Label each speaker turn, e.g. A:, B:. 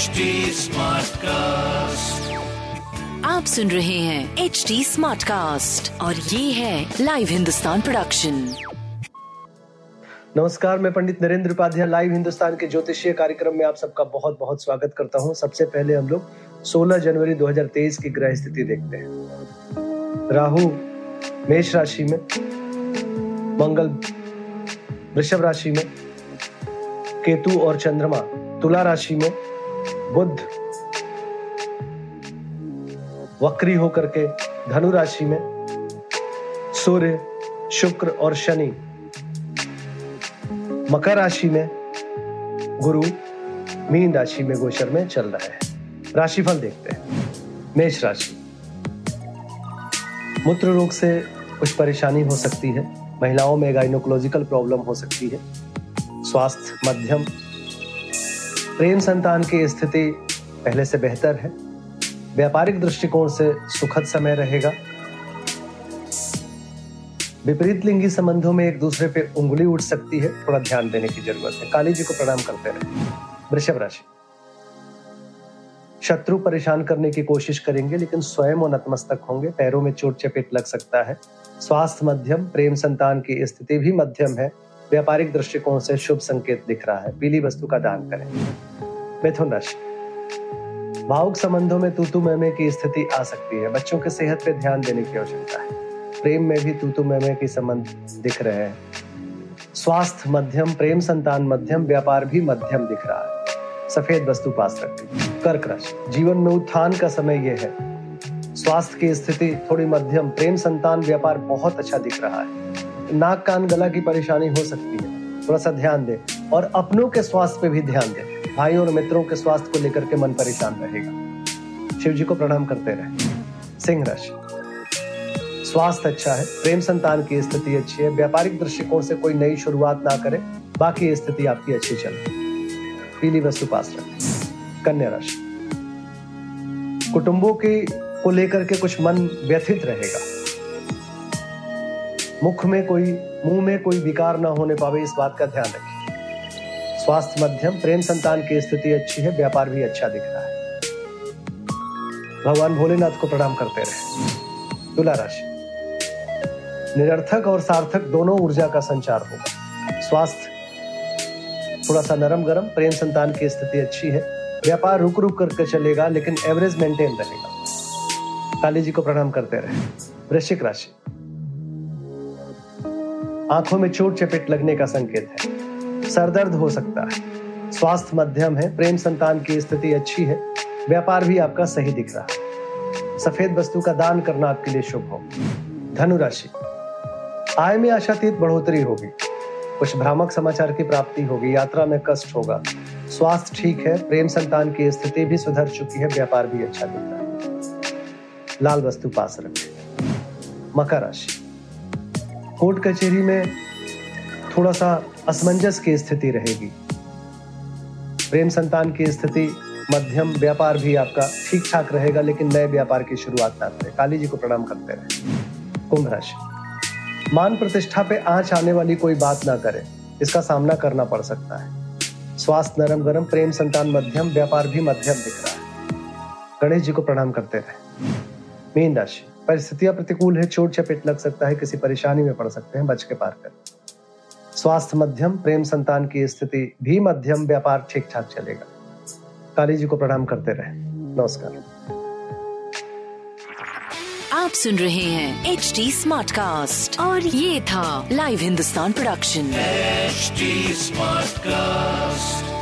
A: HD Smartcast.
B: आप सुन रहे हैं एच डी स्मार्ट कास्ट और ये है लाइव हिंदुस्तान प्रोडक्शन
C: नमस्कार मैं पंडित नरेंद्र उपाध्याय लाइव हिंदुस्तान के ज्योतिषीय कार्यक्रम में आप सबका बहुत बहुत स्वागत करता हूँ। सबसे पहले हम लोग 16 जनवरी 2023 की ग्रह स्थिति देखते हैं। राहु मेष राशि में मंगल वृषभ राशि में केतु और चंद्रमा तुला राशि में बुध वक्री होकर के धनु राशि में, सूर्य, शुक्र और शनि, मकर राशि में गुरु, मीन राशि में गोचर में चल रहा है। राशिफल देखते हैं। मेष राशि। मूत्र रोग से कुछ परेशानी हो सकती है। महिलाओं में गाइनोकोलॉजिकल प्रॉब्लम हो सकती है। स्वास्थ्य मध्यम प्रेम संतान की स्थिति पहले से बेहतर है। व्यापारिक दृष्टिकोण से सुखद समय रहेगा। विपरीत लिंगी संबंधों में एक दूसरे पे उंगली उठ सकती है। थोड़ा ध्यान देने की ज़रूरत है। काली जी को प्रणाम करते रहे। वृषभ राशि। शत्रु परेशान करने की कोशिश करेंगे, लेकिन स्वयं और नतमस्तक होंगे। पैरों में चोट चपेट लग सकता है। स्वास्थ्य मध्यम, प्रेम संतान की स्थिति भी मध्यम है। व्यापारिक दृष्टिकोण से शुभ संकेत दिख रहा है। पीली वस्तु का दान करें। मिथुन राशि। भावुक संबंधों में तूतु मैमे की स्थिति आ सकती है। बच्चों के सेहत पे ध्यान देने की आवश्यकता है। प्रेम में भी तूतु मैमे के संबंध दिख रहे हैं। स्वास्थ्य मध्यम, प्रेम संतान मध्यम, व्यापार भी मध्यम दिख रहा है। सफ़ेद वस्तु पास रखें कर्क राशि। जीवन में उत्थान का समय यह है। स्वास्थ्य की स्थिति थोड़ी मध्यम, प्रेम संतान, व्यापार बहुत अच्छा दिख रहा है। नाक कान गला की परेशानी हो सकती है। थोड़ा सा ध्यान दें और अपनों के स्वास्थ्य पे भी ध्यान दें। भाई और मित्रों के स्वास्थ्य को लेकर के मन परेशान रहेगा। शिव जी को प्रणाम करते रहे। सिंह राशि स्वास्थ्य अच्छा है, प्रेम संतान की स्थिति अच्छी है, व्यापारिक दृष्टिकोण से कोई नई शुरुआत ना करें, बाकी स्थिति आपकी अच्छी चले। पीली वस्तु पास रखें। कन्या राशि। कुटुंबों की को लेकर के कुछ मन व्यथित रहेगा। मुख में कोई, मुँह में कोई विकार ना होने पावे, इस बात का ध्यान रखें। स्वास्थ्य मध्यम, प्रेम संतान की स्थिति अच्छी है, व्यापार भी अच्छा दिख रहा है। भगवान भोलेनाथ को प्रणाम करते रहे। तुला राशि। निरर्थक और सार्थक दोनों ऊर्जा का संचार होगा। स्वास्थ्य। थोड़ा सा नरम गरम प्रेम संतान की स्थिति अच्छी है। व्यापार रुक रुक करके चलेगा, लेकिन एवरेज मेंटेन रहेगा। काली जी को प्रणाम करते रहे। वृश्चिक राशि। आँखों में चोट चपेट लगने का संकेत है। सरदर्द हो सकता है। स्वास्थ्य मध्यम है, प्रेम संतान की स्थिति अच्छी है। व्यापार भी आपका सही दिख रहा है। सफ़ेद वस्तु का दान करना आपके लिए शुभ हो धनु राशि आय में आशातीत बढ़ोतरी होगी। कुछ भ्रामक समाचार की प्राप्ति होगी। यात्रा में कष्ट होगा। स्वास्थ्य ठीक है, प्रेम संतान की स्थिति भी सुधर चुकी है, व्यापार भी अच्छा दिख रहा है। लाल वस्तु पास रखें। मकर राशि। कोर्ट कचहरी में थोड़ा सा असमंजस की स्थिति रहेगी। प्रेम संतान की स्थिति, मध्यम व्यापार भी आपका ठीक ठाक रहेगा, लेकिन नए व्यापार की शुरुआत ना करें। काली जी को प्रणाम करते रहे। कुंभ राशि। मान प्रतिष्ठा पे आँच आने वाली कोई बात ना करें। इसका सामना करना पड़ सकता है। स्वास्थ्य नरम गरम प्रेम संतान मध्यम, व्यापार भी मध्यम दिख रहा है। गणेश जी को प्रणाम करते रहे। मीन राशि। परिस्थितियाँ प्रतिकूल है चोट चपेट लग सकता है किसी परेशानी में पड़ सकते हैं बच के पार कर। स्वास्थ्य मध्यम प्रेम संतान की स्थिति भी मध्यम व्यापार ठीक ठाक चलेगा। काली जी को प्रणाम करते रहे। नमस्कार।
B: आप सुन रहे हैं एच डी स्मार्ट कास्ट और ये था live Hindustan production
A: HD Smartcast.